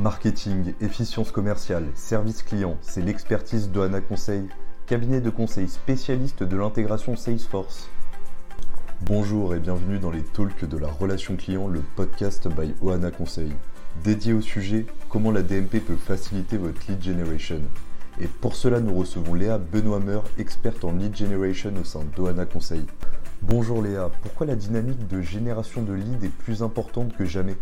Marketing, efficience commerciale, service client, c'est l'expertise d'Ohana Conseil, cabinet de conseil spécialiste de l'intégration Salesforce. Bonjour et bienvenue dans les talks de la relation client, le podcast by Oana Conseil, dédié au sujet comment la DMP peut faciliter votre lead generation. Et pour cela, nous recevons Léa Benoît-Meur, experte en lead generation au sein d'Oana Conseil. Bonjour Léa, pourquoi la dynamique de génération de lead est plus importante que jamais?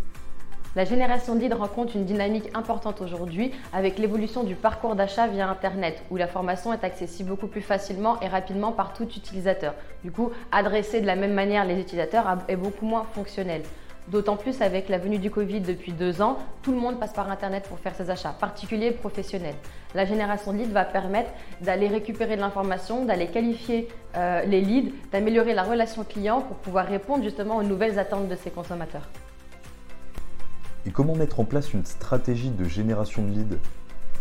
La génération de leads rencontre une dynamique importante aujourd'hui avec l'évolution du parcours d'achat via Internet où l'information est accessible beaucoup plus facilement et rapidement par tout utilisateur. Du coup, adresser de la même manière les utilisateurs est beaucoup moins fonctionnel. D'autant plus avec la venue du Covid depuis deux ans, tout le monde passe par Internet pour faire ses achats, particuliers et professionnels. La génération de leads va permettre d'aller récupérer de l'information, d'aller qualifier euh, les leads, d'améliorer la relation client pour pouvoir répondre justement aux nouvelles attentes de ses consommateurs. Et comment mettre en place une stratégie de génération de leads?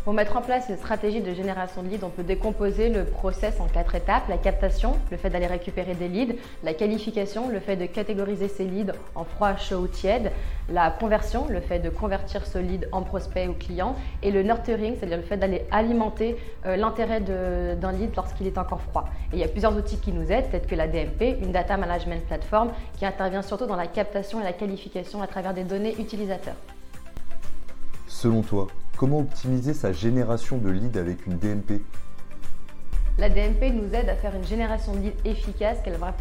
Pour mettre en place une stratégie de génération de leads, on peut décomposer le process en quatre étapes. La captation, le fait d'aller récupérer des leads. La qualification, le fait de catégoriser ces leads en froid, chaud ou tiède. La conversion, le fait de convertir ce lead en prospect ou client. Et le nurturing, c'est-à-dire le fait d'aller alimenter euh, l'intérêt d'un lead lorsqu'il est encore froid. Et il y a plusieurs outils qui nous aident, tels que la DMP, une Data Management Platform, qui intervient surtout dans la captation et la qualification à travers des données utilisateurs. Selon toi, Comment optimiser sa génération de leads avec une DMP la DMP nous aide à faire une génération de leads efficace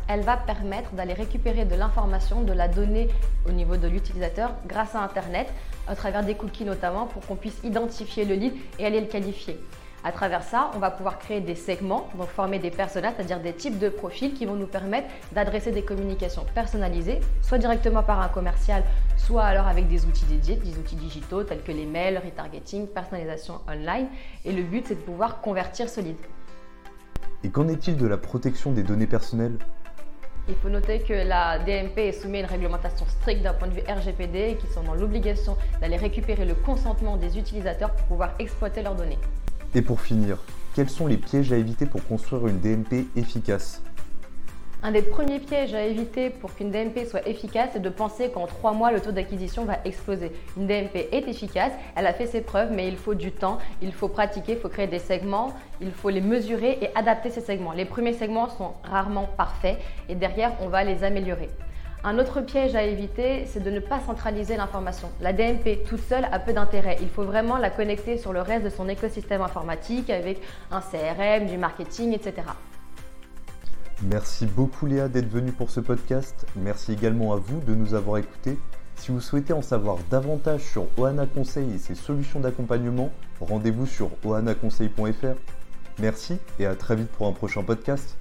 elle va permettre d'aller récupérer de l'information, de la donnée au niveau de l'utilisateur grâce à Internet, à travers des cookies notamment, pour qu'on puisse identifier le lead et aller le qualifier. À travers ça, on va pouvoir créer des segments, donc former des personnages, c'est-à-dire des types de profils qui vont nous permettre d'adresser des communications personnalisées, soit directement par un commercial, soit alors avec des outils dédiés, des outils digitaux tels que les mails, retargeting, personnalisation online. Et le but, c'est de pouvoir convertir ce lead. Et qu'en est-il de la protection des données personnelles? Il faut noter que la DMP est soumise à une réglementation stricte d'un point de vue RGPD et qu'ils sont dans l'obligation d'aller récupérer le consentement des utilisateurs pour pouvoir exploiter leurs données. Et pour finir, quels sont les pièges à éviter pour construire une DMP efficace? Un des premiers pièges à éviter pour qu'une DMP soit efficace, c'est de penser qu'en trois mois, le taux d'acquisition va exploser. Une DMP est efficace, elle a fait ses preuves, mais il faut du temps, il faut pratiquer, il faut créer des segments, il faut les mesurer et adapter ces segments. Les premiers segments sont rarement parfaits et derrière, on va les améliorer. Un autre piège à éviter, c'est de ne pas centraliser l'information. La DMP toute seule a peu d'intérêt. Il faut vraiment la connecter sur le reste de son écosystème informatique avec un CRM, du marketing, etc. Merci beaucoup Léa d'être venue pour ce podcast. Merci également à vous de nous avoir écoutés. Si vous souhaitez en savoir davantage sur Ohana Conseil et ses solutions d'accompagnement, rendez-vous sur ohanaconseil.fr. Merci et à très vite pour un prochain podcast.